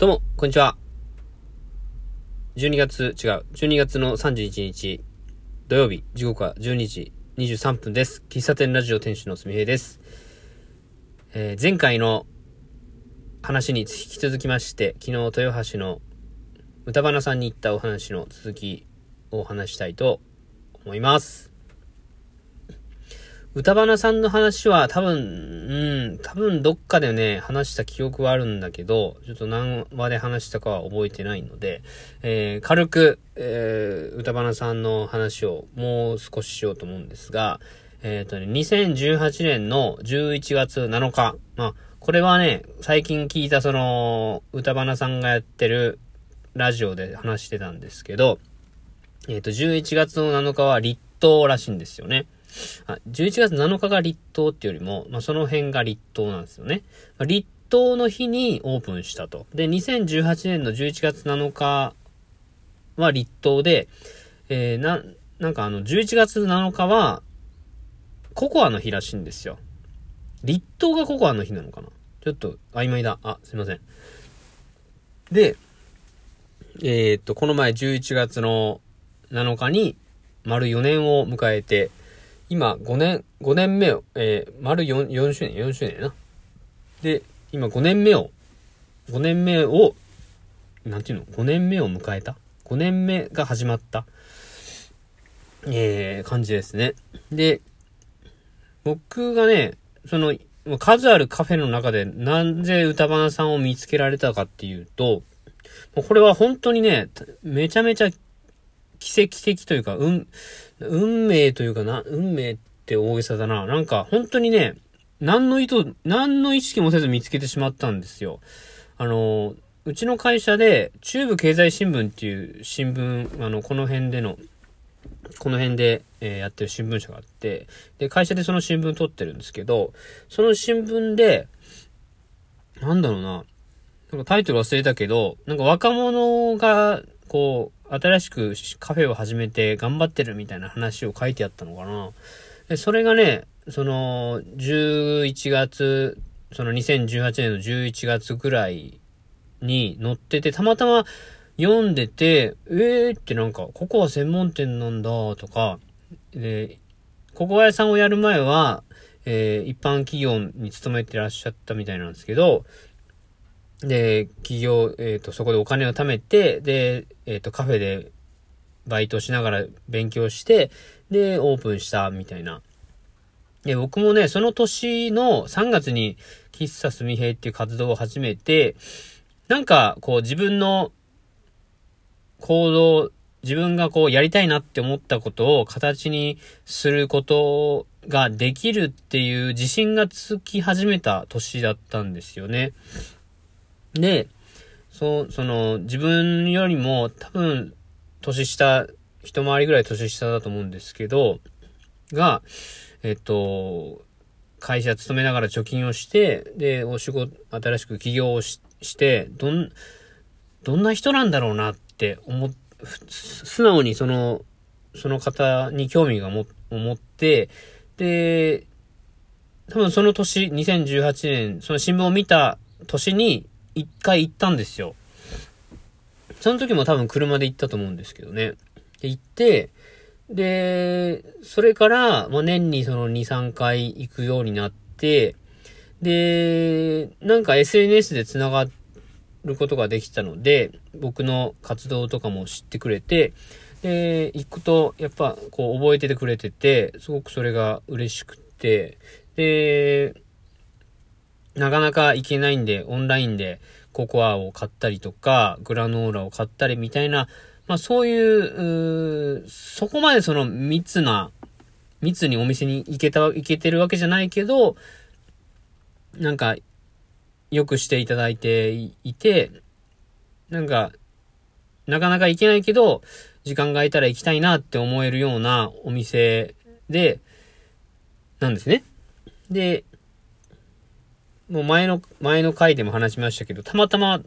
どうも、こんにちは。12月、違う、12月の31日、土曜日、時刻は12時23分です。喫茶店ラジオ店主のすみへいです。えー、前回の話に引き続きまして、昨日豊橋の歌花さんに行ったお話の続きをお話したいと思います。歌花さんの話は多分、うん、多分どっかでね、話した記憶はあるんだけど、ちょっと何話で話したかは覚えてないので、えー、軽く、えー、歌花さんの話をもう少ししようと思うんですが、えっ、ー、とね、2018年の11月7日、まあ、これはね、最近聞いたその、歌花さんがやってるラジオで話してたんですけど、えっ、ー、と、11月の7日は立冬らしいんですよね。あ、11月7日が立冬っていうよりも、まあ、その辺が立冬なんですよね。まあ、立冬の日にオープンしたと。で、2018年の11月7日は立冬で、えー、な、なんかあの、11月7日は、ココアの日らしいんですよ。立冬がココアの日なのかな？ちょっと曖昧だ。あ、すいません。で、えー、っと、この前11月の7日に丸4年を迎えて、今5年、5年目を、えー、丸 4, 4周年、4周年やな。で、今5年目を、5年目を、なんていうの ?5 年目を迎えた ?5 年目が始まった、えー、感じですね。で、僕がね、その、数あるカフェの中でなぜ歌花さんを見つけられたかっていうと、これは本当にね、めちゃめちゃ奇跡的というか、うん、運命というかな、運命って大げさだな。なんか、本当にね、何の意図、何の意識もせず見つけてしまったんですよ。あの、うちの会社で、中部経済新聞っていう新聞、あの、この辺での、この辺で、えー、やってる新聞社があって、で、会社でその新聞撮ってるんですけど、その新聞で、なんだろうな、なんかタイトル忘れたけど、なんか若者が、こう、新しくカフェを始めて頑張ってるみたいな話を書いてあったのかな。で、それがね、その、11月、その2018年の11月ぐらいに載ってて、たまたま読んでて、えーってなんか、ここは専門店なんだとか、で、ココア屋さんをやる前は、えー、一般企業に勤めてらっしゃったみたいなんですけど、で、企業、えっ、ー、と、そこでお金を貯めて、で、えっ、ー、と、カフェでバイトしながら勉強して、で、オープンしたみたいな。で、僕もね、その年の3月に喫茶すみへいっていう活動を始めて、なんか、こう自分の行動、自分がこうやりたいなって思ったことを形にすることができるっていう自信がつき始めた年だったんですよね。で、そう、その、自分よりも多分、年下、一回りぐらい年下だと思うんですけど、が、えっと、会社勤めながら貯金をして、で、お仕事、新しく起業をして、どん、どんな人なんだろうなって思、素直にその、その方に興味がも、思って、で、多分その年、2018年、その新聞を見た年に、一回行ったんですよ。その時も多分車で行ったと思うんですけどね。で、行って、で、それから、まあ、年にその2、3回行くようになって、で、なんか SNS で繋がることができたので、僕の活動とかも知ってくれて、で、行くと、やっぱ、こう、覚えててくれてて、すごくそれが嬉しくて、で、なかなか行けないんで、オンラインでココアを買ったりとか、グラノーラを買ったりみたいな、まあそういう、うそこまでその密な、密にお店に行けた、行けてるわけじゃないけど、なんか、よくしていただいていて、なんか、なかなか行けないけど、時間が空いたら行きたいなって思えるようなお店で、なんですね。で、もう前の、前の回でも話しましたけど、たまたま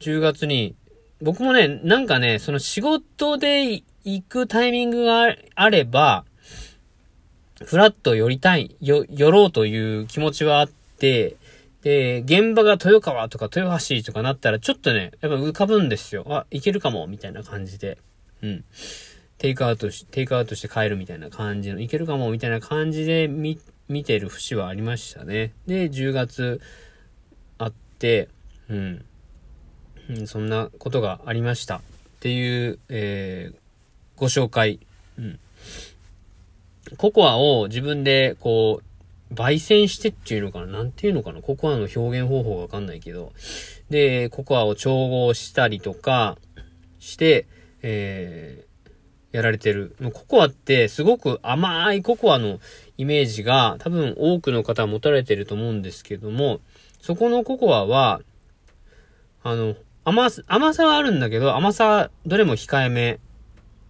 10月に、僕もね、なんかね、その仕事で行くタイミングがあれば、フラッと寄りたい、よ、寄ろうという気持ちはあって、で、現場が豊川とか豊橋とかなったら、ちょっとね、やっぱ浮かぶんですよ。あ、いけるかも、みたいな感じで。うん。テイクアウトし、テイクアウトして帰るみたいな感じの、いけるかも、みたいな感じで見、見てる節はありましたね。で、10月あって、うん。そんなことがありました。っていう、えー、ご紹介。うん。ココアを自分で、こう、焙煎してっていうのかな？なんていうのかな？ココアの表現方法がわかんないけど。で、ココアを調合したりとかして、え、やられてる。ココアってすごく甘いココアのイメージが多分多くの方は持たれてると思うんですけども、そこのココアは、あの、甘さ、甘さはあるんだけど、甘さどれも控えめ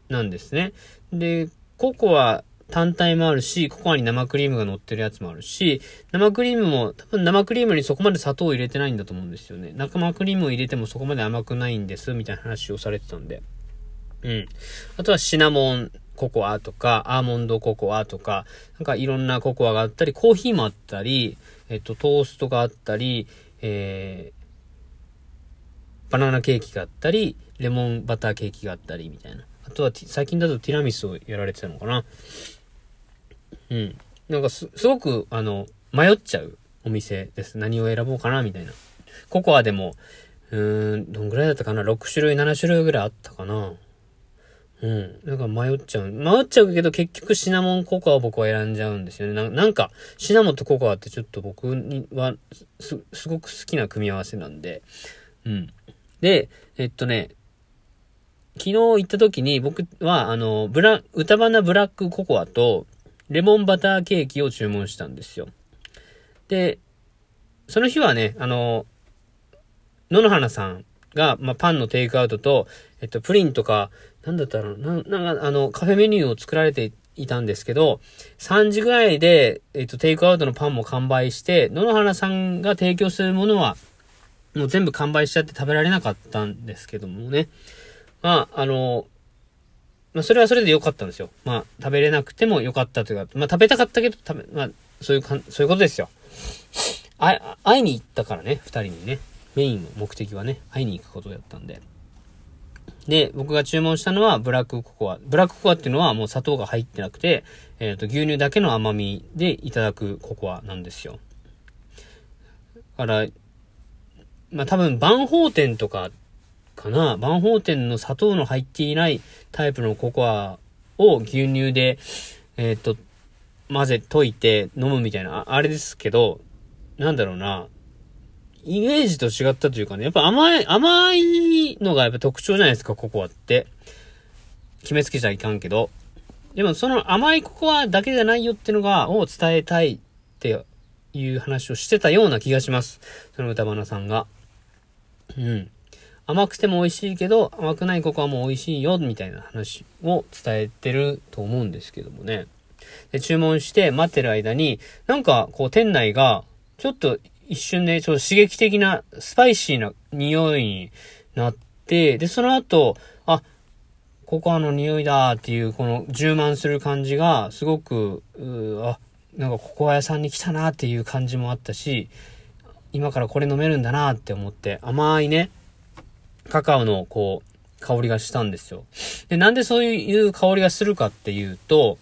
なんですね。で、ココア単体もあるし、ココアに生クリームが乗ってるやつもあるし、生クリームも、多分生クリームにそこまで砂糖を入れてないんだと思うんですよね。生クリームを入れてもそこまで甘くないんです、みたいな話をされてたんで。うん。あとはシナモンココアとか、アーモンドココアとか、なんかいろんなココアがあったり、コーヒーもあったり、えっと、トーストがあったり、えー、バナナケーキがあったり、レモンバターケーキがあったり、みたいな。あとは、最近だとティラミスをやられてたのかな。うん。なんかす、すごく、あの、迷っちゃうお店です。何を選ぼうかな、みたいな。ココアでも、うーん、どんぐらいだったかな ?6 種類、7種類ぐらいあったかなうん。なんか迷っちゃう。迷っちゃうけど結局シナモンココアを僕は選んじゃうんですよね。ななんか、シナモンとココアってちょっと僕にはす、すごく好きな組み合わせなんで。うん。で、えっとね、昨日行った時に僕は、あの、ブラ、歌花ブラックココアと、レモンバターケーキを注文したんですよ。で、その日はね、あの、野々花さんが、まあ、パンのテイクアウトと、えっと、プリンとか、なんだったろうな、なんか、あの、カフェメニューを作られていたんですけど、3時ぐらいで、えっと、テイクアウトのパンも完売して、野々花さんが提供するものは、もう全部完売しちゃって食べられなかったんですけどもね。まあ、あの、まあ、それはそれで良かったんですよ。まあ、食べれなくても良かったというか、まあ、食べたかったけど、食べ、まあ、そういうかん、そういうことですよ。あ、会いに行ったからね、二人にね。メインの目的はね、会いに行くことだったんで。で、僕が注文したのはブラックココア。ブラックココアっていうのはもう砂糖が入ってなくて、えっ、ー、と、牛乳だけの甘みでいただくココアなんですよ。だから、まあ多分、万宝店とかかな。万宝店の砂糖の入っていないタイプのココアを牛乳で、えっ、ー、と、混ぜ、溶いて飲むみたいな、あれですけど、なんだろうな。イメージと違ったというかね、やっぱ甘い、甘いのがやっぱ特徴じゃないですか、ココアって。決めつけちゃいかんけど。でもその甘いココアだけじゃないよっていうのが、を伝えたいっていう話をしてたような気がします。その歌花さんが。うん。甘くても美味しいけど、甘くないココアも美味しいよ、みたいな話を伝えてると思うんですけどもね。で、注文して待ってる間に、なんか、こう、店内が、ちょっと一瞬で、ちょっと刺激的な、スパイシーな匂いになって、で、その後、あ、ココアの匂いだっていう、この充満する感じが、すごく、あ、なんかココア屋さんに来たなっていう感じもあったし、今からこれ飲めるんだなって思って、甘いね、カカオのこう、香りがしたんですよ。で、なんでそういう香りがするかっていうと、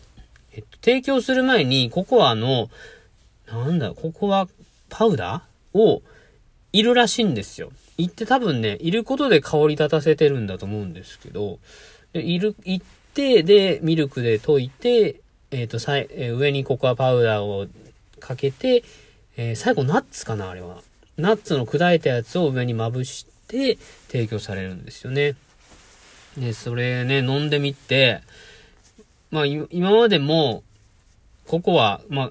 えっと、提供する前にココアの、なんだ、ココアパウダーをいるらしいんですよ。いって多分ね、いることで香り立たせてるんだと思うんですけど、で、いる、いって、で、ミルクで溶いて、えっ、ー、と、さい、えー、上にココアパウダーをかけて、えー、最後ナッツかな、あれは。ナッツの砕いたやつを上にまぶしで提供されるんですよね。で、それね、飲んでみて、まあ、今までも、ココア、まあ、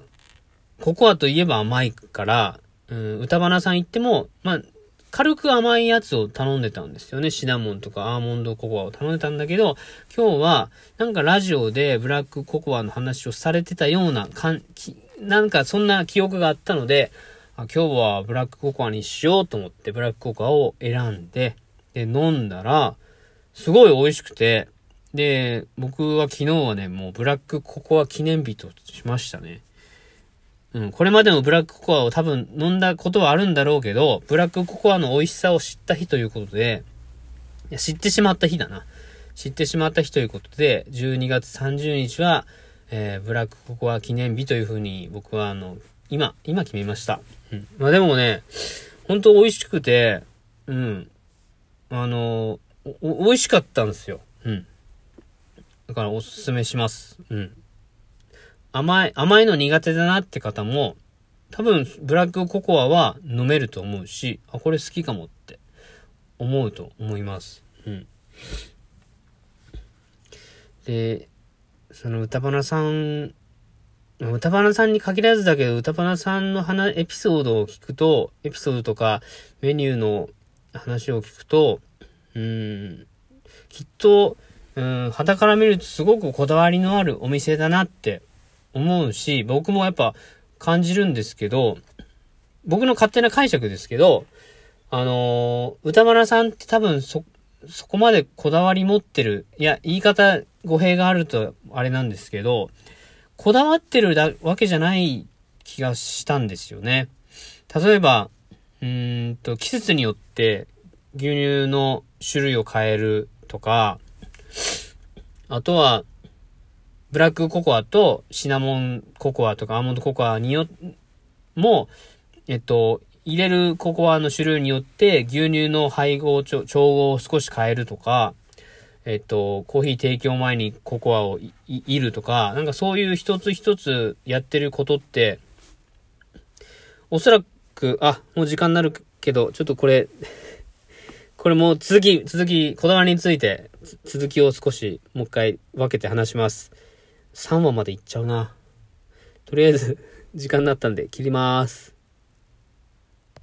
ココアといえば甘いから、うん、歌花さん行っても、まあ、軽く甘いやつを頼んでたんですよね。シナモンとかアーモンドココアを頼んでたんだけど、今日は、なんかラジオでブラックココアの話をされてたような感、なんかそんな記憶があったので、あ今日はブラックココアにしようと思ってブラックココアを選んで、で、飲んだら、すごい美味しくて、で、僕は昨日はね、もうブラックココア記念日としましたね。うん、これまでもブラックココアを多分飲んだことはあるんだろうけど、ブラックココアの美味しさを知った日ということで、いや知ってしまった日だな。知ってしまった日ということで、12月30日は、えー、ブラックココア記念日というふうに僕はあの、今、今決めました。うん。まあでもね、本当美味しくて、うん。あの、お、美味しかったんですよ。うん。だからおすすめします。うん。甘い、甘いの苦手だなって方も、多分、ブラックココアは飲めると思うし、あ、これ好きかもって思うと思います。うん。で、その歌花さん、歌花さんに限らずだけど、歌花さんの話、エピソードを聞くと、エピソードとかメニューの話を聞くと、うん、きっと、うん、肌から見るとすごくこだわりのあるお店だなって思うし、僕もやっぱ感じるんですけど、僕の勝手な解釈ですけど、あのー、歌丸さんって多分そ、そこまでこだわり持ってる。いや、言い方語弊があるとあれなんですけど、こだわってるだわけじゃない気がしたんですよね。例えば、うんと、季節によって牛乳の種類を変えるとか、あとは、ブラックココアとシナモンココアとかアーモンドココアによ、も、えっと、入れるココアの種類によって牛乳の配合、調合を少し変えるとか、えっと、コーヒー提供前にココアをいるとか、なんかそういう一つ一つやってることって、おそらく、あ、もう時間になるけど、ちょっとこれ、これも続き、続き、こだわりについて、続きを少しもう一回分けて話します。3話までいっちゃうな。とりあえず、時間になったんで切ります。